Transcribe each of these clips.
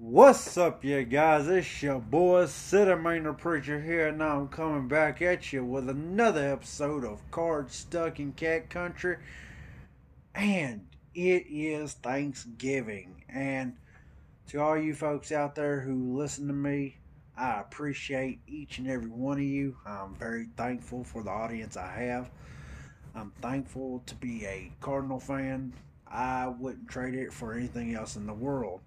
What's up, you guys? It's your boy, Cinemainer Preacher here, and now I'm coming back at you with another episode of Card Stuck in Cat Country. And it is Thanksgiving. And to all you folks out there who listen to me, I appreciate each and every one of you. I'm very thankful for the audience I have. I'm thankful to be a Cardinal fan. I wouldn't trade it for anything else in the world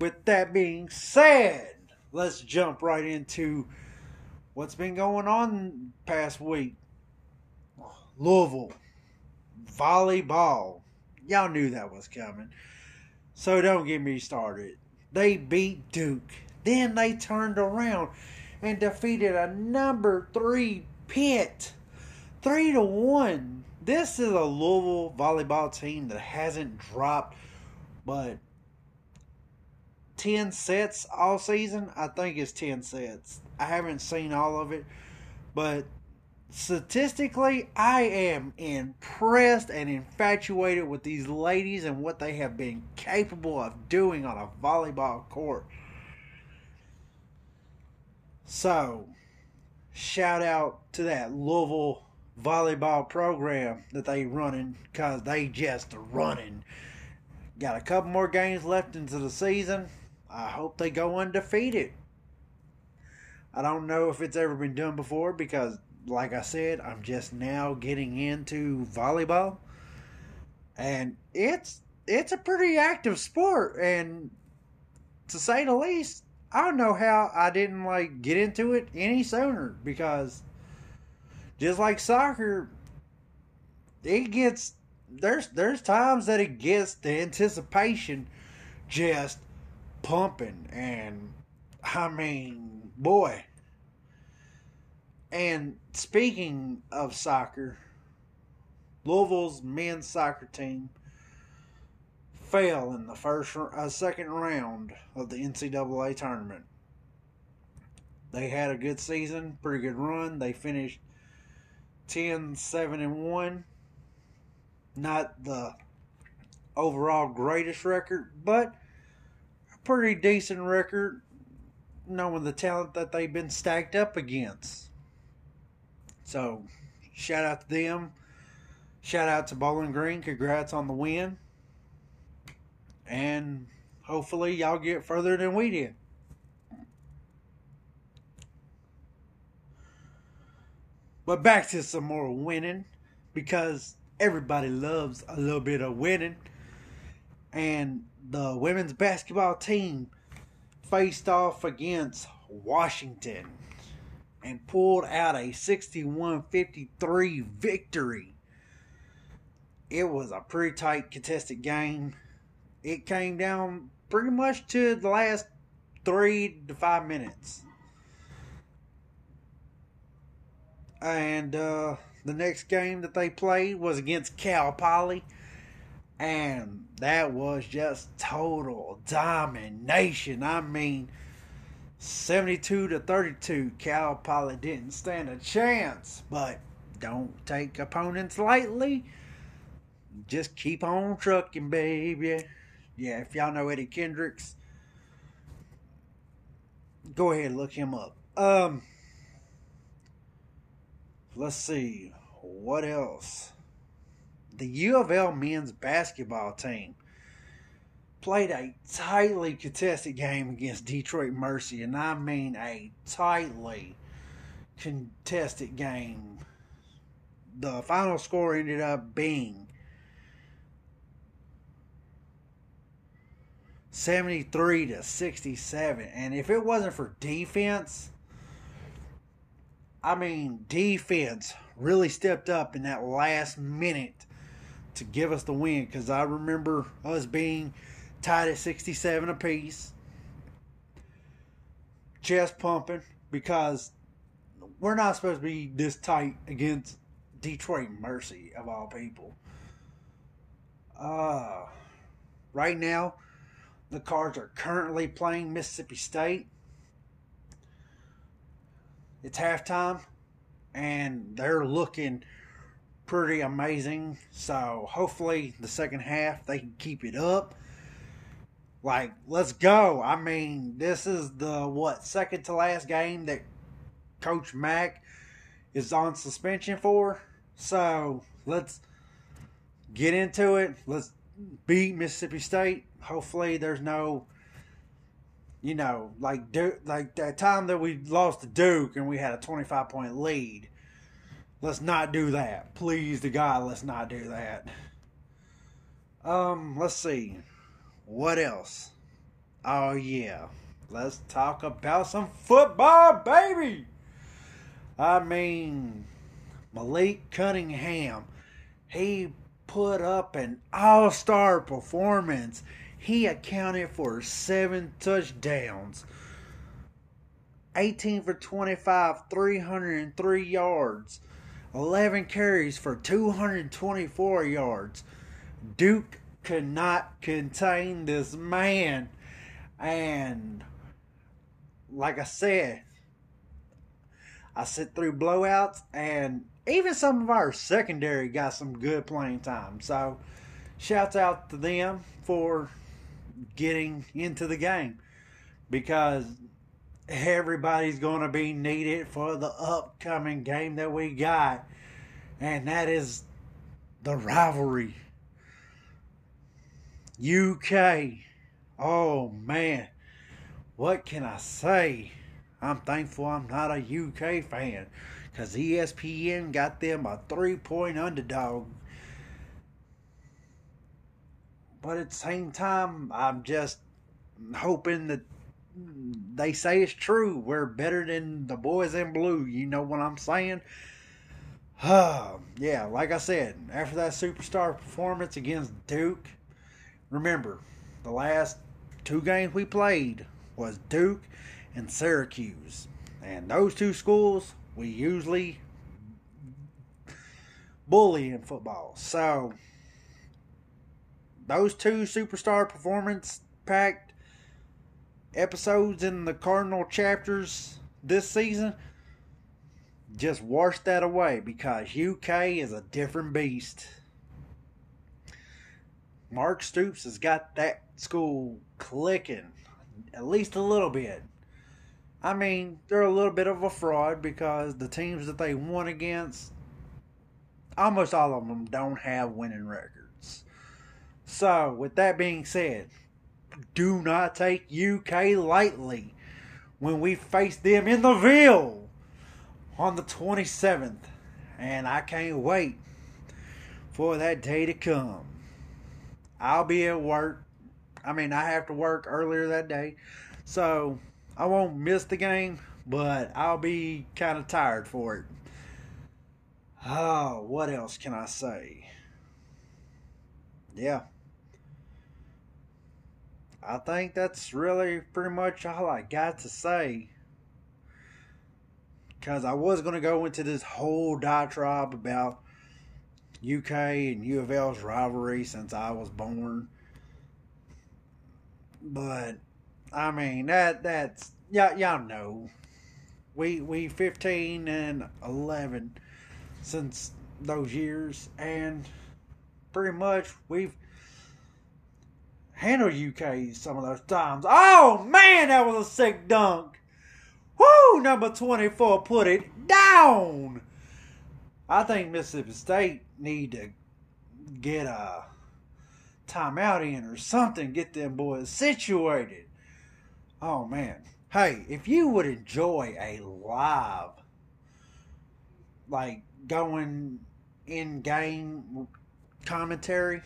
with that being said, let's jump right into what's been going on past week. Louisville volleyball. Y'all knew that was coming. So don't get me started. They beat Duke. Then they turned around and defeated a number three Pitt. Three to one. This is a Louisville volleyball team that hasn't dropped but 10 sets all season. I think it's 10 sets. I haven't seen all of it, but statistically, I am impressed and infatuated with these ladies and what they have been capable of doing on a volleyball court. So, shout out to that Louisville volleyball program that they running because they just running. Got a couple more games left into the season. I hope they go undefeated. I don't know if it's ever been done before because, like I said, I'm just now getting into volleyball, and it's it's a pretty active sport. And to say the least, I don't know how I didn't like get into it any sooner because just like soccer, it gets there's there's times that it gets the anticipation just pumping and I mean, boy. And speaking of soccer, Louisville's men's soccer team fell in the first uh, second round of the NCAA tournament. They had a good season, pretty good run. They finished 10 7 and 1. Not the overall greatest record, but pretty decent record, knowing the talent that they've been stacked up against. So, shout out to them. Shout out to Bowling Green. Congrats on the win. And hopefully, y'all get further than we did. But back to some more winning because everybody loves a little bit of winning. And the women's basketball team faced off against Washington and pulled out a 61 53 victory. It was a pretty tight, contested game. It came down pretty much to the last three to five minutes. And uh, the next game that they played was against Cal Poly and that was just total domination. I mean, 72 to 32, Cal Poly didn't stand a chance. But don't take opponents lightly. Just keep on trucking, baby. Yeah, if y'all know Eddie Kendricks, go ahead and look him up. Um, let's see what else the U of L men's basketball team played a tightly contested game against Detroit Mercy, and I mean a tightly contested game. The final score ended up being 73 to 67. And if it wasn't for defense, I mean, defense really stepped up in that last minute to give us the win because I remember us being tied at 67 apiece, chest pumping because we're not supposed to be this tight against Detroit Mercy of all people. Uh, right now, the Cards are currently playing Mississippi State. It's halftime, and they're looking pretty amazing. So hopefully the second half they can keep it up. Like, let's go. I mean, this is the what second to last game that Coach Mack is on suspension for. So let's get into it. Let's beat Mississippi State. Hopefully, there's no, you know, like Duke, like that time that we lost to Duke and we had a 25 point lead. Let's not do that. Please to God, let's not do that. Um, let's see. What else? Oh yeah. Let's talk about some football, baby. I mean, Malik Cunningham, he put up an all star performance. He accounted for seven touchdowns, 18 for 25, 303 yards, 11 carries for 224 yards. Duke could not contain this man. And like I said, I sit through blowouts, and even some of our secondary got some good playing time. So, shouts out to them for getting into the game because everybody's going to be needed for the upcoming game that we got, and that is the rivalry. UK. Oh man, what can I say? I'm thankful I'm not a UK fan because ESPN got them a three point underdog. But at the same time, I'm just hoping that they say it's true. We're better than the boys in blue. You know what I'm saying? Yeah, like I said, after that superstar performance against Duke, remember the last two games we played was Duke and Syracuse. And those two schools we usually bully in football. So those two superstar performance packed episodes in the Cardinal chapters this season just wash that away because UK is a different beast. Mark Stoops has got that school clicking at least a little bit. I mean, they're a little bit of a fraud because the teams that they won against, almost all of them don't have winning records. So, with that being said, do not take UK lightly when we face them in the Ville on the 27th. And I can't wait for that day to come. I'll be at work. I mean, I have to work earlier that day. So I won't miss the game, but I'll be kind of tired for it. Oh, what else can I say? Yeah. I think that's really pretty much all I got to say. Because I was going to go into this whole diatribe about UK and U of L's rivalry since I was born. But I mean that that's yeah y'all know. We we fifteen and eleven since those years and pretty much we've handled UK some of those times. Oh man, that was a sick dunk. Woo, number 24 put it down. I think Mississippi State need to get a timeout in or something, get them boys situated. Oh man. Hey, if you would enjoy a live like going in game commentary,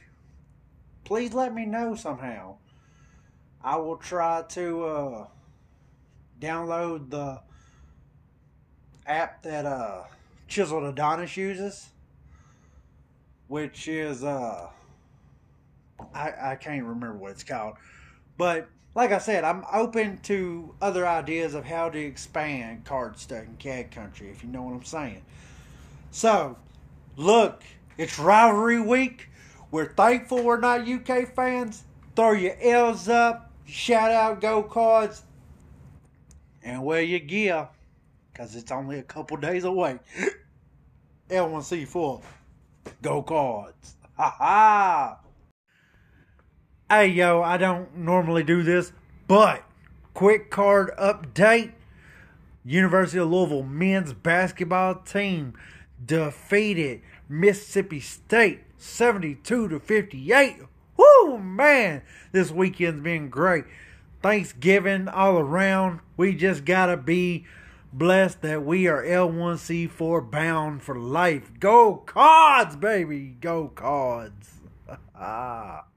please let me know somehow. I will try to uh, download the app that uh, Chiseled Adonis uses, which is uh, I I can't remember what it's called, but like I said, I'm open to other ideas of how to expand card stuck in Cat country, if you know what I'm saying. So, look, it's rivalry week. We're thankful we're not UK fans. Throw your L's up, shout out Go Cards, and wear your gear, because it's only a couple days away. L1C4, Go Cards. Ha ha! Hey, yo, I don't normally do this, but quick card update. University of Louisville men's basketball team defeated Mississippi State 72 to 58. Woo, man, this weekend's been great. Thanksgiving all around. We just got to be blessed that we are L1C4 bound for life. Go cards, baby. Go cards.